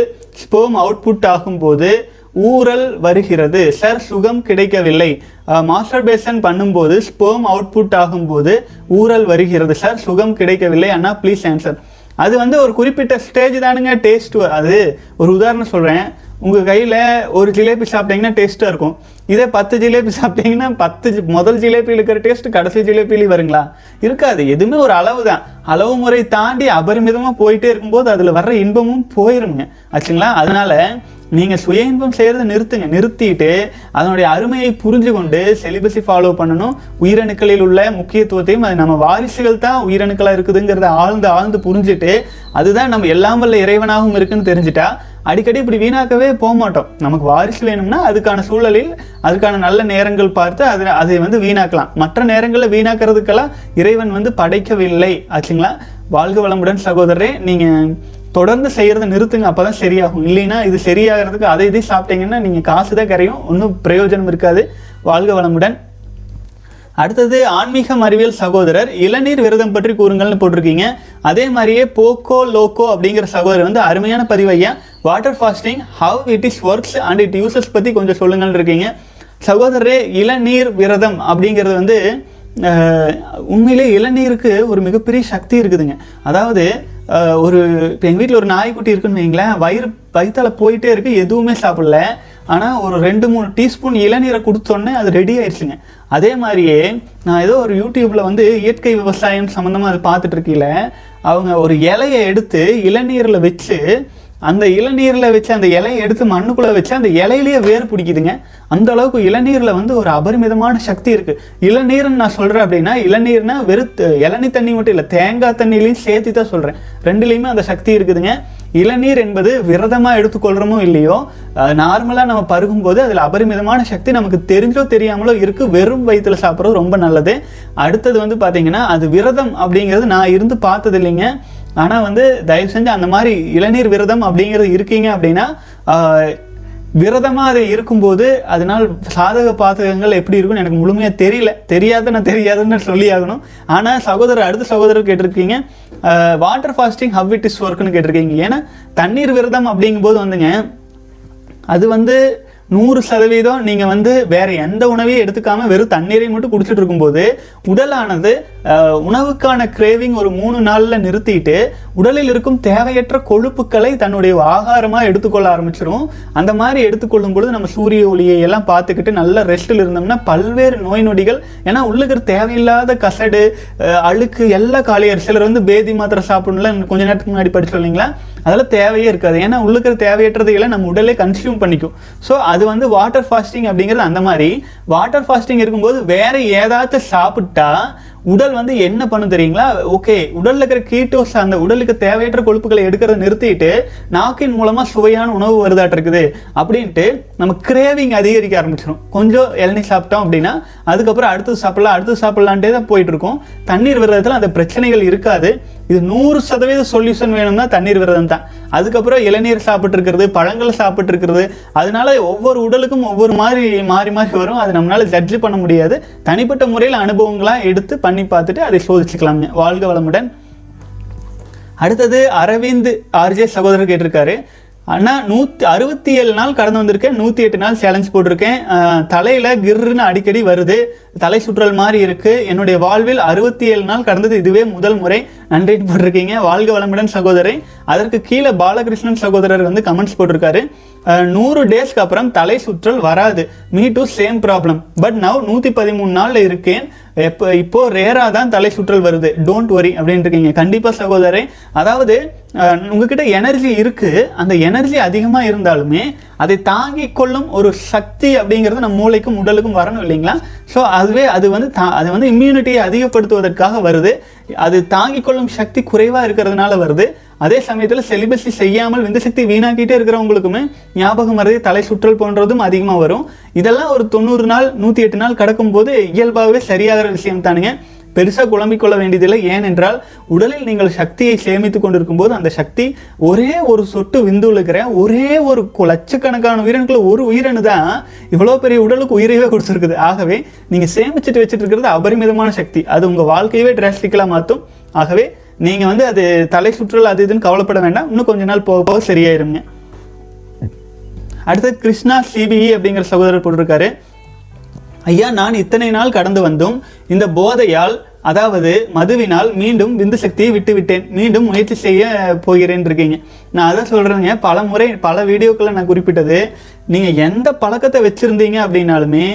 ஸ்போம் அவுட்புட் ஆகும்போது ஊறல் வருகிறது. சார் சுகம் கிடைக்கவில்லை. மாஸ்டர்பேஷன் பண்ணும்போது ஸ்பேம் அவுட்புட் ஆகும்போது ஊறல் வருகிறது. சார் சுகம் கிடைக்கவில்லை. அண்ணா ப்ளீஸ் ஆன்சர் அது வந்து ஒரு குறிப்பிட்ட ஸ்டேஜ் தானுங்க டேஸ்ட் அது ஒரு உதாரணம் சொல்கிறேன் உங்கள் கையில் ஒரு ஜிலேபி சாப்பிட்டீங்கன்னா டேஸ்ட்டாக இருக்கும். இதே பத்து ஜிலேபி சாப்பிட்டீங்கன்னா பத்து ஜி- முதல் ஜிலேபியில் இருக்கிற டேஸ்ட் கடைசி ஜிலேபியிலையும் வருங்களா? இருக்காது. எதுவுமே ஒரு அளவு தான். அளவு முறை தாண்டி அபரிமிதமாக போயிட்டே இருக்கும்போது அதில் வர்ற இன்பமும் போயிருங்க. ஆச்சுங்களா? அதனால நீங்கள் சுய இன்பம் செய்கிறத நிறுத்துங்க நிறுத்திட்டு அதனுடைய அருமையை புரிஞ்சு கொண்டு செலிபஸை ஃபாலோ பண்ணணும். உயிரணுக்களில் உள்ள முக்கியத்துவத்தையும் அது நம்ம வாரிசுகள் தான் உயிரணுக்களாக இருக்குதுங்கிறத ஆழ்ந்து ஆழ்ந்து புரிஞ்சுட்டு அதுதான் நம்ம எல்லாம் வல்ல இறைவனாகவும் இருக்குன்னு தெரிஞ்சுட்டா அடிக்கடி இப்படி வீணாக்கவே போக மாட்டோம். நமக்கு வாரிசு வேணும்னா அதுக்கான சூழலில் அதுக்கான நல்ல நேரங்கள் பார்த்து அதை அதை வந்து வீணாக்கலாம். மற்ற நேரங்களில் வீணாக்கிறதுக்கெல்லாம் இறைவன் வந்து படைக்கவில்லை. ஆச்சுங்களா? வாழ்க வளமுடன் சகோதரரே நீங்கள் தொடர்ந்து செய்கிறத நிறுத்துங்க அப்பதான் சரியாகும். இல்லைன்னா இது சரியாகிறதுக்கு அதை இதை சாப்பிட்டீங்கன்னா நீங்க காசு தான் கரையும். ஒன்றும் பிரயோஜனம் இருக்காது. வாழ்க வளமுடன். அடுத்தது ஆன்மீகம் அறிவியல் சகோதரர் இளநீர் விரதம் பற்றி கூறுங்கள்னு போட்டிருக்கீங்க. அதே மாதிரியே போக்கோ லோக்கோ அப்படிங்கிற சகோதரர் வந்து அருமையான பதிவையா water fasting how it is works and it uses பற்றி கொஞ்சம் சொல்லுங்கள்னு இருக்கீங்க. சகோதரரே இளநீர் விரதம் அப்படிங்கிறது வந்து உண்மையிலே இளநீருக்கு ஒரு மிகப்பெரிய சக்தி இருக்குதுங்க. அதாவது ஒரு இப்போ எங்கள் வீட்டில் ஒரு நாய்க்குட்டி இருக்குன்னு வைங்களேன் வயிறு வயிற்றால் போயிட்டே இருக்கு எதுவுமே சாப்பிடல. ஆனால் ஒரு ரெண்டு மூணு டீஸ்பூன் இளநீரை கொடுத்தோன்னே அது ரெடி ஆயிடுச்சுங்க. அதே மாதிரியே நான் ஏதோ ஒரு யூடியூப்பில் வந்து இயற்கை விவசாயம் சம்மந்தமாக அது பார்த்துட்டு இருக்கீல அவங்க ஒரு இலையை எடுத்து இளநீரில் வச்சு அந்த இளநீரில் வச்சு அந்த இலையை எடுத்து மண்ணுக்குள்ளே வச்சு அந்த இலையிலேயே வேர் பிடிக்குதுங்க. அந்த அளவுக்கு இளநீரில் வந்து ஒரு அபரிமிதமான சக்தி இருக்கு. இளநீர்னு நான் சொல்கிறேன் அப்படின்னா இளநீர்னா வெறுத்து இளநி இளநீ தண்ணி மட்டும் இல்லை தேங்காய் தண்ணிலையும் சேர்த்து தான் சொல்கிறேன் ரெண்டுலேயுமே அந்த சக்தி இருக்குதுங்க. இளநீர் என்பது விரதமாக எடுத்துக்கொள்கிறோமோ இல்லையோ நார்மலாக நம்ம பருகும்போது அதில் அபரிமிதமான சக்தி நமக்கு தெரிஞ்சோ தெரியாமலோ இருக்கு. வெறும் வயிற்றுல சாப்பிட்றது ரொம்ப நல்லது. அடுத்தது வந்து பார்த்தீங்கன்னா அது விரதம் அப்படிங்கிறது நான் இருந்து பார்த்தது இல்லைங்க. ஆனால் வந்து தயவு செஞ்சு அந்த மாதிரி இளநீர் விரதம் அப்படிங்கிறது இருக்கீங்க அப்படின்னா விரதமாக அது இருக்கும்போது அதனால் சாதக பாதகங்கள் எப்படி இருக்கும்னு எனக்கு முழுமையாக தெரியல. தெரியாத நான் தெரியாதுன்னு சொல்லி ஆகணும். ஆனால் சகோதரர் அடுத்த சகோதரர் கேட்டிருக்கீங்க water fasting how it is ஒர்க்னு கேட்டிருக்கீங்க. ஏன்னா தண்ணீர் விரதம் அப்படிங்கும்போது வந்துங்க அது வந்து நூறு சதவீதம் நீங்கள் வந்து வேறு எந்த உணவையும் எடுத்துக்காமல் வெறும் தண்ணீரை மட்டும் குடிச்சிட்டு இருக்கும்போது உடலானது உணவுக்கான கிரேவிங் ஒரு மூணு நாளில் நிறுத்திட்டு உடலில் இருக்கும் தேவையற்ற கொழுப்புக்களை தன்னுடைய ஆகாரமாக எடுத்துக்கொள்ள ஆரம்பிச்சிடும் அந்த மாதிரி எடுத்துக்கொள்ளும் பொழுது நம்ம சூரிய ஒளியை எல்லாம் பார்த்துக்கிட்டு நல்ல ரெஸ்ட்டில் இருந்தோம்னா பல்வேறு நோய் நொடிகள் ஏன்னா உள்ளுக்கிற தேவையில்லாத கசடு அழுக்கு எல்லாம் காலியாயிரும் சிலர் வந்து பேதி மாத்திரை சாப்பிடணும்ல கொஞ்ச நேரத்துக்கு முன்னாடி படிச்சு இல்லைங்களா? அதெல்லாம் தேவையே இருக்காது. ஏன்னா உள்ளுக்கிற தேவையற்றதைகளை நம்ம உடலே கன்சியூம் பண்ணிக்கும். ஸோ அது வந்து வாட்டர் ஃபாஸ்டிங் அப்படிங்கிறது அந்த மாதிரி. வாட்டர் ஃபாஸ்டிங் இருக்கும்போது வேற ஏதாச்சும் சாப்பிட்டா உடல் வந்து என்ன பண்ணும் தெரியுங்களா? ஓகே உடலில் இருக்கிற கீட்டோஸ் அந்த உடலுக்கு தேவையற்ற கொழுப்புகளை எடுக்கிறத நிறுத்திட்டு நாக்கின் மூலமாக சுவையான உணவு வருதாட்டு இருக்குது. அப்படின்ட்டு நம்ம கிரேவிங் அதிகரிக்க ஆரம்பிச்சிடும் கொஞ்சம் இளநீ சாப்பிட்டோம் அப்படின்னா அதுக்கப்புறம் அடுத்து சாப்பிடலாம் அடுத்து சாப்பிட்லான்ட்டே தான் போயிட்டுருக்கும் தண்ணீர் விரதத்தில் அந்த பிரச்சனைகள் இருக்காது. இது நூறு சதவீத சொல்யூஷன் வேணும்னா தண்ணீர் விரதம் தான். அதுக்கப்புறம் இளநீர் சாப்பிட்ருக்கிறது பழங்கள் சாப்பிட்ருக்கிறது அதனால ஒவ்வொரு உடலுக்கும் ஒவ்வொரு மாதிரி மாறி மாறி வரும். அது நம்மளால ஜட்ஜ் பண்ண முடியாது. தனிப்பட்ட முறையில் அனுபவங்களாம் எடுத்து பண்ணி பார்த்துட்டு அதை சோதிச்சுக்கலாங்க வாழ்க வளமுடன். அடுத்தது அரவிந்த் ஆர்ஜே சகோதரர் கேட்டிருக்காரு. அண்ணா நூற்றி அறுபத்தி ஏழு நாள் கடந்து வந்திருக்கேன். நூற்றி எட்டு நாள் சேலஞ்ச் போட்டிருக்கேன். தலையில் தலையில அடிக்கடி வருது. தலை சுற்றல் மாதிரி இருக்கு. என்னுடைய வாழ்வில் அறுபத்தி ஏழு நாள் கடந்தது இதுவே முதல் முறை. நன்றின்னு போட்டிருக்கீங்க. வாழ்க வளமுடன் சகோதரி. அதற்கு கீழே பாலகிருஷ்ணன் சகோதரர் வந்து கமெண்ட்ஸ் போட்டிருக்காரு. நூறு டேஸ்க்கு அப்புறம் தலை சுற்றல் வராது. Me too same problem but now நூற்றி பதிமூணு நாளில் இருக்கேன். எப்போ இப்போ ரேராக தான் தலை சுற்றல் வருது. டோன்ட் வரி அப்படின்னு இருக்கீங்க. கண்டிப்பாக சகோதரே. அதாவது உங்ககிட்ட எனர்ஜி இருக்குது அந்த எனர்ஜி அதிகமாக இருந்தாலுமே அதை தாங்கி கொள்ளும் ஒரு சக்தி அப்படிங்கிறது நம்ம மூளைக்கும் உடலுக்கும் வரணும் இல்லைங்களா? ஸோ அதுவே அது வந்து தா- அது வந்து இம்யூனிட்டியை அதிகப்படுத்துவதற்காக வருது. அது தாங்கிக் கொள்ளும் சக்தி குறைவாக இருக்கிறதுனால வருது. அதே சமயத்தில் செலிபஸி செய்யாமல் விந்து சக்தி வீணாக்கிட்டே இருக்கிறவங்களுக்குமே ஞாபகம் மறதி தலை சுற்றல் போன்றதும் அதிகமாக வரும். இதெல்லாம் ஒரு தொண்ணூறு நாள் நூற்றி எட்டு நாள் கடக்கும்போது இயல்பாகவே சரியாகிற விஷயம் தானுங்க. பெருசாக குழம்பிக் கொள்ள வேண்டியதில்லை. ஏனென்றால் உடலில் நீங்கள் சக்தியை சேமித்து கொண்டிருக்கும் போது அந்த சக்தி ஒரே ஒரு சொட்டு விந்துழுக்கிற ஒரே ஒரு லட்சக்கணக்கான உயிரணுக்கள் ஒரு உயிரணு தான் இவ்வளோ பெரிய உடலுக்கு உயிரையே கொடுத்துருக்குது. ஆகவே நீங்கள் சேமிச்சுட்டு வச்சுட்டு இருக்கிறது அபரிமிதமான சக்தி. அது உங்கள் வாழ்க்கையவே டிராஸ்டிக்கலாக மாற்றும். ஆகவே நீங்கள் வந்து அது தலை சுற்றல் அது இதுன்னு கவலைப்பட வேண்டாம். இன்னும் கொஞ்ச நாள் போக போக சரியாயிருங்க. அடுத்து கிருஷ்ணா சிபிஇ அப்படிங்கிற சகோதரர் போட்டிருக்காரு. ஐயா நான் இத்தனை நாள் கடந்து வந்தும் இந்த போதையால் அதாவது மதுவினால் மீண்டும் விந்து சக்தியை விட்டு விட்டேன். மீண்டும் முயற்சி செய்ய போகிறேன் இருக்கீங்க. நான் அதான் சொல்கிறேங்க பல முறை பல வீடியோக்களை நான் குறிப்பிட்டது. நீங்கள் எந்த பழக்கத்தை வச்சுருந்தீங்க அப்படின்னாலுமே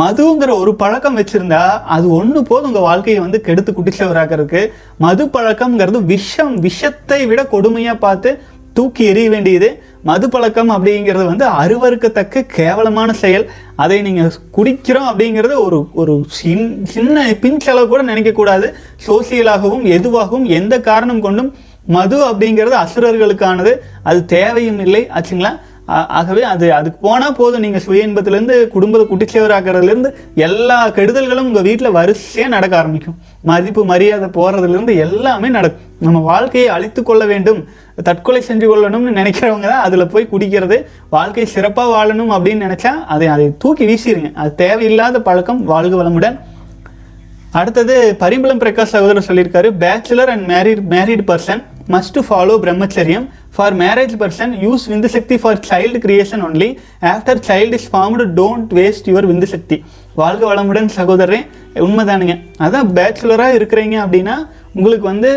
மதுங்கிற ஒரு பழக்கம் வச்சுருந்தா அது ஒன்று போதும் உங்கள் வாழ்க்கையை வந்து கெடுத்து குட்டிச்சவராக்கிறதுக்கு மது பழக்கம்ங்கிறது விஷம் விஷத்தை விட கொடுமையாக பார்த்து தூக்கி எறிய வேண்டியது மது பழக்கம் அப்படிங்கிறது வந்து அருவருக்கத்தக்க கேவலமான செயல். அதை நீங்கள் குடிக்கிறோம் அப்படிங்கிறது ஒரு ஒரு சின் சின்ன பின்செலவு கூட நினைக்கக்கூடாது சோசியலாகவும் எதுவாகவும் எந்த காரணம் கொண்டும் மது அப்படிங்கிறது அசுரர்களுக்கானது. அது தேவையும் இல்லை ஆச்சுங்களா? ஆகவே அது அதுக்கு போனால் போதும். நீங்கள் சுய இன்பத்திலேருந்து குடும்பத்தை குட்டிச்சவராக்கிறதுலேருந்து எல்லா கெடுதல்களும் உங்கள் வீட்டில் வரிசையாக நடக்க ஆரம்பிக்கும். மதிப்பு மரியாதை போகிறதுலேருந்து எல்லாமே நடக்கும். நம்ம வாழ்க்கையை அழித்து கொள்ள வேண்டும். தற்கொலை செஞ்சு கொள்ளணும்னு நினைக்கிறவங்க தான் அதில் போய் குடிக்கிறது வாழ்க்கை சிறப்பாக வாழணும் அப்படின்னு நினச்சா அதை அதை தூக்கி வீசிடுங்க அது தேவையில்லாத பழக்கம் வாழ்க வளமுடன். அடுத்தது பரிம்பளம் பிரகாஷ் சகோதரர் சொல்லியிருக்காரு bachelor and married married person must follow பிரம்மச்சரியம் ஃபார் மேரேஜ் பர்சன் யூஸ் விந்து சக்தி for child creation only after child is formed don't waste your விந்து சக்தி வாழ்க வளமுடன் சகோதரரே உண்மைதானுங்க. அதான் பேச்சுலராக இருக்கிறீங்க அப்படின்னா உங்களுக்கு வந்து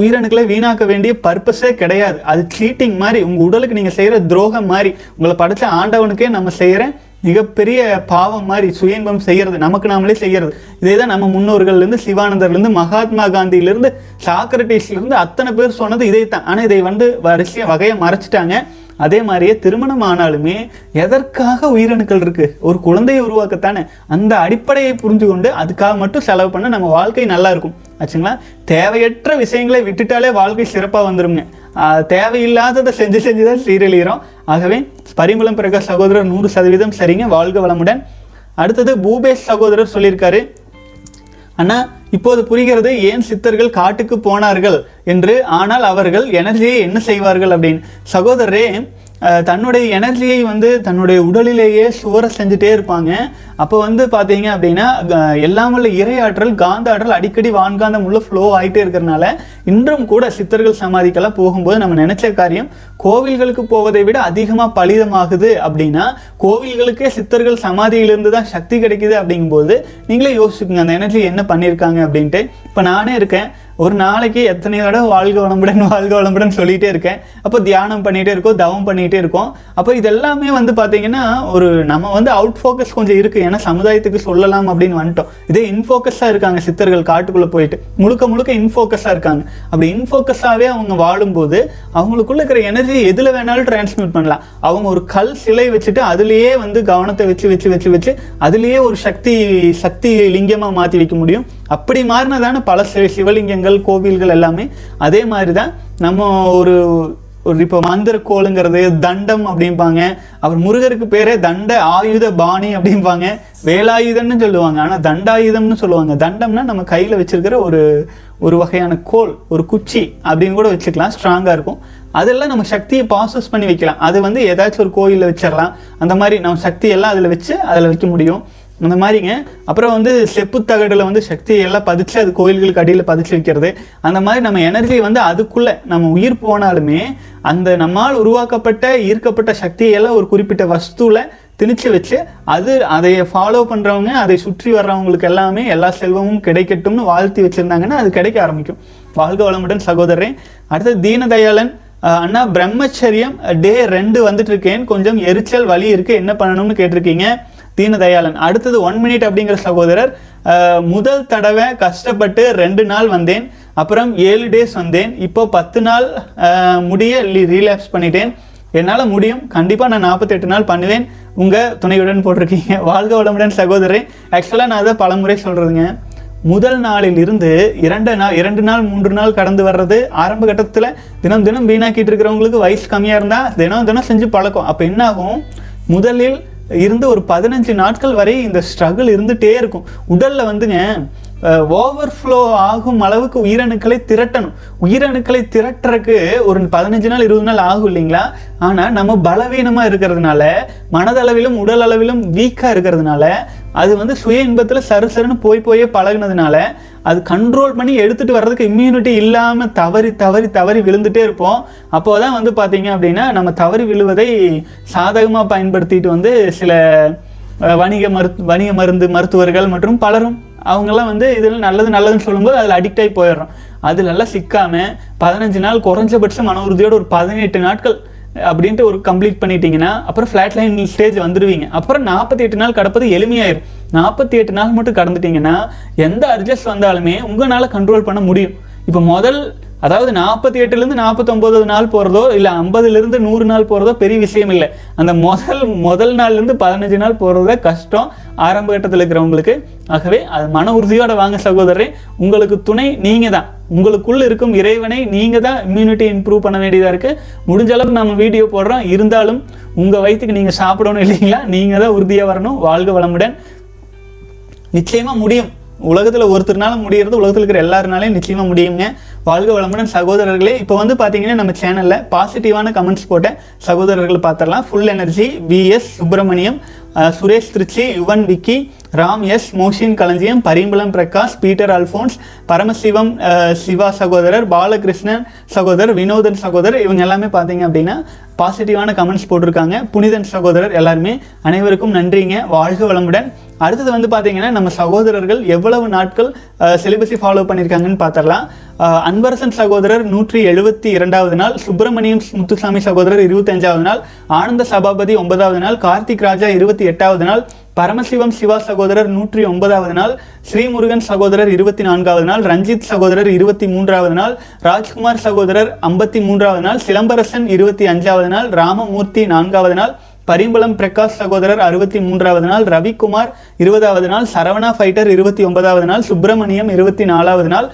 உயிரணுக்களை வீணாக்க வேண்டிய பர்பஸே கிடையாது. அது சீட்டிங் மாதிரி உங்க உடலுக்கு நீங்க செய்யற துரோகம் மாதிரி உங்களை படைச்ச ஆண்டவனுக்கே நம்ம செய்யற மிகப்பெரிய பாவம் மாதிரி சுய இன்பம் செய்யறது நமக்கு நாமளே செய்யறது. இதே தான் நம்ம முன்னோர்கள்லேருந்து இருந்து சிவானந்தர்ல இருந்து மகாத்மா காந்தியில இருந்து சாக்ரட்டிஸ்ல இருந்து அத்தனை பேர் சொன்னது இதே தான் ஆனா இதை வந்து வரிசையாக வகையை மறைச்சிட்டாங்க. அதே மாதிரியே திருமணம் ஆனாலுமே எதற்காக உயிரணுக்கள் இருக்கு? ஒரு குழந்தையை உருவாக்கத்தானே? அந்த அடிப்படையை புரிஞ்சு கொண்டு அதுக்காக மட்டும் செலவு பண்ண நம்ம வாழ்க்கை நல்லா இருக்கும். ஆச்சுங்களா? தேவையற்ற விஷயங்களை விட்டுட்டாலே வாழ்க்கை சிறப்பாக வந்துடுங்க தேவையில்லாததை செஞ்சு செஞ்சு தான் சீரழிகிறோம் ஆகவே பரிமளம் பிரகாஷ் சகோதரர் நூறு சதவீதம் சரிங்க. வாழ்க வளமுடன். அடுத்தது பூபேஷ் சகோதரர் சொல்லியிருக்காரு. அண்ணா இப்போது புரிகிறது ஏன் சித்தர்கள் காட்டுக்கு போனார்கள்? என்று ஆனால் அவர்கள் எனர்ஜியை என்ன செய்வார்கள்? அப்படின்னு. சகோதரரே தன்னுடைய எனர்ஜியை வந்து தன்னுடைய உடலிலேயே சுவர செஞ்சுட்டே இருப்பாங்க. அப்போ வந்து பார்த்தீங்க அப்படின்னா க- எல்லாம் இறையாற்றல் காந்த ஆற்றல் அடிக்கடி வான்காந்தம் உள்ள ஃப்ளோ ஆகிட்டே இருக்கிறனால இன்றும் கூட சித்தர்கள் சமாதிக்கெல்லாம் போகும்போது நம்ம நினைச்ச காரியம் கோவில்களுக்கு போவதை விட அதிகமாக பலிதமாகுது அப்படின்னா கோவில்களுக்கே சித்தர்கள் சமாதியிலிருந்து தான் சக்தி கிடைக்குது அப்படிங்கும்போது நீங்களே யோசிச்சுக்கோங்க அந்த எனர்ஜி என்ன பண்ணியிருக்காங்க அப்படின்ட்டு. இப்போ நானே இருக்கேன். ஒரு நாளைக்கு எத்தனை தடவை வாழ்க வளமுடன் வாழ்க வளமுடன் சொல்லிகிட்டே இருக்கேன். அப்போ தியானம் பண்ணிகிட்டே இருக்கோம் தவம் பண்ணிகிட்டே இருக்கோம். அப்போ இதெல்லாமே வந்து பார்த்தீங்கன்னா ஒரு நம்ம வந்து அவுட் ஃபோக்கஸ் கொஞ்சம் இருக்குது ஏன்னா சமுதாயத்துக்கு சொல்லலாம் அப்படின்னு வந்துட்டோம். இதே இன்ஃபோக்கஸாக இருக்காங்க சித்தர்கள் காட்டுக்குள்ளே போயிட்டு. முழுக்க முழுக்க இன்ஃபோக்கஸாக இருக்காங்க. அப்படி இன்ஃபோக்கஸாகவே அவங்க வாழும்போது அவங்களுக்குள்ள இருக்கிற எனர்ஜி எதில் வேணாலும் டிரான்ஸ்மிட் பண்ணலாம். அவங்க ஒரு கல் சிலை வச்சுட்டு அதுலேயே வந்து கவனத்தை வச்சு வச்சு வச்சு வச்சு அதுலேயே ஒரு சக்தி சக்தி லிங்கமாக மாற்றி வைக்க முடியும். அப்படி மாறினதான பல சிவலிங்கங்கள் கோவில்கள் எல்லாமே அதே மாதிரி தான் நம்ம ஒரு ஒரு இப்போ மந்திர கோளுங்கிறது தண்டம் அப்படிம்பாங்க. அவர் முருகருக்கு பேரே தண்ட ஆயுத பாணி அப்படிம்பாங்க. வேலாயுதம்னு சொல்லுவாங்க. ஆனால் தண்டாயுதம்னு சொல்லுவாங்க. தண்டம்னா நம்ம கையில் வச்சிருக்கிற ஒரு ஒரு வகையான கோல் ஒரு குச்சி அப்படின்னு கூட வச்சுக்கலாம். ஸ்ட்ராங்காக இருக்கும். அதெல்லாம் நம்ம சக்தியை ப்ராசஸ் பண்ணி வைக்கலாம். அது வந்து ஏதாச்சும் ஒரு கோயிலில் வச்சிடலாம் அந்த மாதிரி நம்ம சக்தியெல்லாம் அதில் வச்சு அதில் வைக்க முடியும். அந்த மாதிரிங்க. அப்புறம் வந்து செப்பு தகடில் வந்து சக்தியை எல்லாம் பதிச்சு அது கோயில்களுக்கு அடியில் பதிச்சு வைக்கிறது. அந்த மாதிரி நம்ம எனர்ஜி வந்து அதுக்குள்ளே நம்ம உயிர் போனாலுமே அந்த நம்மால் உருவாக்கப்பட்ட ஈர்க்கப்பட்ட சக்தியை எல்லாம் ஒரு குறிப்பிட்ட வஸ்துவில் திணிச்சு வச்சு அது அதை ஃபாலோ பண்ணுறவங்க அதை சுற்றி வர்றவங்களுக்கு எல்லாமே எல்லா செல்வமும் கிடைக்கட்டும்னு வாழ்த்தி வச்சுருந்தாங்கன்னா அது கிடைக்க ஆரம்பிக்கும். வாழ்க வளமுடன் சகோதரன் அடுத்தது தீனதயாளன் அண்ணா பிரம்மச்சரியம் டே ரெண்டு வந்துட்டு இருக்கேன். கொஞ்சம் எரிச்சல் வலி இருக்கு. என்ன பண்ணணும்னு கேட்டிருக்கீங்க? தீனதயாளன். அடுத்தது ஒன் மினிட் அப்படிங்கிற சகோதரர் முதல் தடவை கஷ்டப்பட்டு ரெண்டு நாள் வந்தேன் அப்புறம் ஏழு டேஸ் வந்தேன். இப்போ பத்து நாள் முடிய ரீலாப்ஸ் பண்ணிட்டேன். என்னால் முடியும். கண்டிப்பாக நான் நாற்பத்தெட்டு நாள் பண்ணுவேன். உங்கள் துணையுடன் போட்டிருக்கீங்க. (laughs) வாழ்க வளமுடன் சகோதரன் ஆக்சுவலாக நான் அதை பலமுறை சொல்கிறதுங்க முதல் நாளில் இருந்து இரண்டு நாள் இரண்டு நாள் மூன்று நாள் கடந்து வர்றது ஆரம்ப கட்டத்தில் தினம் தினம் வீணாக்கிட்டு இருக்கிறவங்களுக்கு வயசு கம்மியாக இருந்தால் தினம் தினம் செஞ்சு பழக்கம். அப்போ என்னாகும்? முதலில் இருந்து ஒரு பதினஞ்சு நாட்கள் வரை இந்த ஸ்ட்ரகிள் இருந்துகிட்டே இருக்கும். உடலில் வந்துங்க ஓவர்ஃப்ளோ ஆகும் அளவுக்கு உயிரணுக்களை திரட்டணும். உயிரணுக்களை திரட்டுறதுக்கு ஒரு பதினஞ்சு நாள் இருபது நாள் ஆகும் இல்லைங்களா? ஆனால் நம்ம பலவீனமாக இருக்கிறதுனால மனதளவிலும் உடல் அளவிலும் வீக்காக இருக்கிறதுனால அது வந்து சுய இன்பத்தில் சரு சருன்னு போய் போயே பழகுனதுனால அது கண்ட்ரோல் பண்ணி எடுத்துகிட்டு வர்றதுக்கு இம்யூனிட்டி இல்லாமல் தவறி தவறி தவறி விழுந்துட்டே இருப்போம். அப்போ தான் வந்து பார்த்தீங்க அப்படின்னா நம்ம தவறி விழுவதை சாதகமாக பயன்படுத்திட்டு வந்து சில வணிக மருத்து வணிக மருந்து மருத்துவர்கள் மற்றும் பலரும் அவங்கெல்லாம் வந்து இதில் நல்லது நல்லதுன்னு சொல்லும்போது அதில் அடிக்ட் ஆகி போயிடுறோம். அது நல்லா சிக்காமல் பதினஞ்சு நாள் குறைஞ்சபட்சம் மன உறுதியோடு ஒரு பதினெட்டு நாட்கள் அப்படின்ட்டு ஒரு கம்ப்ளீட் பண்ணிட்டீங்கன்னா அப்புறம் ஃப்ளாட் லைன் ஸ்டேஜ் வந்துடுவீங்க அப்புறம் நாற்பத்தி எட்டு நாள் கடப்பது எளிமையாயிரும். நாற்பத்தி எட்டு நாள் மட்டும் கடந்துட்டீங்கன்னா எந்த அட்ஜஸ்ட் வந்தாலுமே உங்களால் கண்ட்ரோல் பண்ண முடியும். இப்போ முதல் அதாவது நாற்பத்தி எட்டுலேருந்து நாற்பத்தொம்போது நாள் போகிறதோ இல்லை ஐம்பதுலேருந்து நூறு நாள் போகிறதோ பெரிய விஷயம் இல்லை. அந்த முதல் முதல் நாள்லேருந்து பதினஞ்சு நாள் போகிறத கஷ்டம் ஆரம்ப கட்டத்தில் இருக்கிறவங்களுக்கு. ஆகவே அது மன உறுதியோட வாங்க சகோதரரே உங்களுக்கு துணை நீங்கள் தான் உங்களுக்குள்ளே இருக்கும் இறைவனை நீங்கள் தான் இம்யூனிட்டி இம்ப்ரூவ் பண்ண வேண்டியதாக இருக்குது முடிஞ்ச அளவுக்கு நம்ம வீடியோ போடுறோம். இருந்தாலும் உங்கள் வயிற்றுக்கு நீங்கள் சாப்பிடணும் இல்லைங்களா? நீங்கள் தான் உறுதியாக வரணும். வாழ்க வளமுடன். நிச்சயமாக முடியும். உலகத்தில் ஒருத்தர்னால முடியறது உலகத்தில் இருக்கிற எல்லாருனாலையும் நிச்சயமாக முடியுங்க. வாழ்க வளமுடன். சகோதரர்களே இப்போ வந்து பார்த்தீங்கன்னா நம்ம சேனலில் பாசிட்டிவான கமெண்ட்ஸ் போட்ட சகோதரர்கள் பார்த்துடலாம். Full energy V S Subramaniam Suresh Trichy Yuvan Vicky Ram S Mohsin Kalanjiyam Parimbalam Prakash Peter Alphonse Paramasivam Siva சகோதரர் பாலகிருஷ்ணன் சகோதரர் வினோதன் சகோதரர் இவங்க எல்லாமே பார்த்தீங்க அப்படின்னா பாசிட்டிவான கமெண்ட்ஸ் போட்டிருக்காங்க. புனிதன் சகோதரர் எல்லாருமே அனைவருக்கும் நன்றிங்க. வாழ்க வளமுடன். அடுத்தது வந்து பார்த்தீங்கன்னா நம்ம சகோதரர்கள் எவ்வளவு நாட்கள் சிலிபஸை ஃபாலோ பண்ணியிருக்காங்கன்னு பார்த்துடலாம் அன்பரசன் சகோதரர் நூற்றி எழுபத்தி இரண்டாவது நாள் சுப்பிரமணியம் முத்துசாமி சகோதரர் இருபத்தஞ்சாவது நாள் ஆனந்த சபாபதி ஒன்பதாவது நாள் கார்த்திக் ராஜா இருபத்தி எட்டாவது நாள் பரமசிவம் சிவா சகோதரர் நூற்றி ஒன்பதாவது நாள் ஸ்ரீமுருகன் சகோதரர் இருபத்தி நான்காவது நாள் ரஞ்சித் சகோதரர் இருபத்தி மூன்றாவது நாள் ராஜ்குமார் சகோதரர் ஐம்பத்தி மூன்றாவது நாள் சிலம்பரசன் இருபத்தி அஞ்சாவது நாள் ராமமூர்த்தி நான்காவது நாள் பரிம்பளம் பிரகாஷ் சகோதரர் அறுபத்தி மூன்றாவது நாள் ரவிக்குமார் இருபதாவது நாள் சரவணா ஃபைட்டர் இருபத்தி ஒன்பதாவது நாள் சுப்பிரமணியம் இருபத்தி நாலாவது நாள்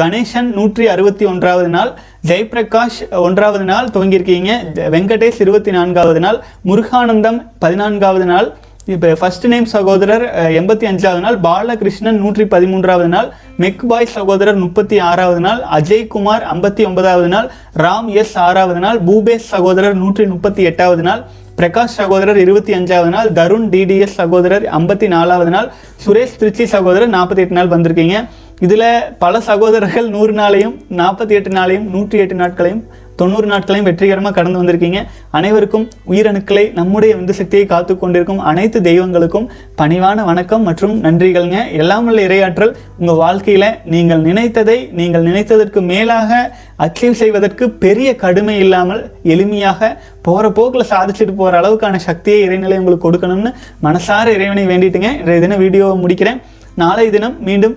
கணேசன் நூற்றி அறுபத்தி ஒன்றாவது நாள் ஜெயபிரகாஷ் ஒன்றாவது நாள் துவங்கியிருக்கீங்க வெங்கடேஷ் இருபத்தி நான்காவது நாள் முருகானந்தம் பதினான்காவது நாள் இப்போ ஃபர்ஸ்ட் நேம் சகோதரர் எண்பத்தி அஞ்சாவது நாள் பாலகிருஷ்ணன் நூற்றி பதிமூன்றாவது நாள் மெக் பாய் சகோதரர் முப்பத்தி ஆறாவது நாள் அஜய் குமார் ஐம்பத்தி ஒன்பதாவது நாள் ராம் எஸ் ஆறாவது நாள் பூபேஷ் சகோதரர் நூற்றி முப்பத்தி எட்டாவது நாள் பிரகாஷ் சகோதரர் இருபத்தி அஞ்சாவது நாள் தருண் டிடிஎஸ் சகோதரர் ஐம்பத்தி நாலாவது நாள் சுரேஷ் திருச்சி சகோதரர் நாற்பத்தி எட்டு நாள் வந்திருக்கீங்க. இதில் பல சகோதரர்கள் நூறு நாளையும் நாற்பத்தி எட்டு நாளையும் நூற்றி எட்டு நாட்களையும் தொண்ணூறு நாட்களையும் வெற்றிகரமாக கடந்து வந்திருக்கீங்க. அனைவருக்கும் உயிரணுக்களை நம்முடைய விந்து சக்தியை காத்து கொண்டிருக்கும் அனைத்து தெய்வங்களுக்கும் பணிவான வணக்கம் மற்றும் நன்றிகள்ங்க. எல்லாம் உள்ள இரையாற்றல் உங்கள் வாழ்க்கையில் நீங்கள் நினைத்ததை நீங்கள் நினைத்ததற்கு மேலாக அச்சீவ் செய்வதற்கு பெரிய கடுமை இல்லாமல் எளிமையாக போகிற போக்கில் சாதிச்சுட்டு போகிற அளவுக்கான சக்தியை இறைநிலை உங்களுக்கு கொடுக்கணும்னு மனசார இறைவனை வேண்டிட்டுங்க. இன்றைய தினம் வீடியோவை முடிக்கிறேன். நாளை தினம் மீண்டும்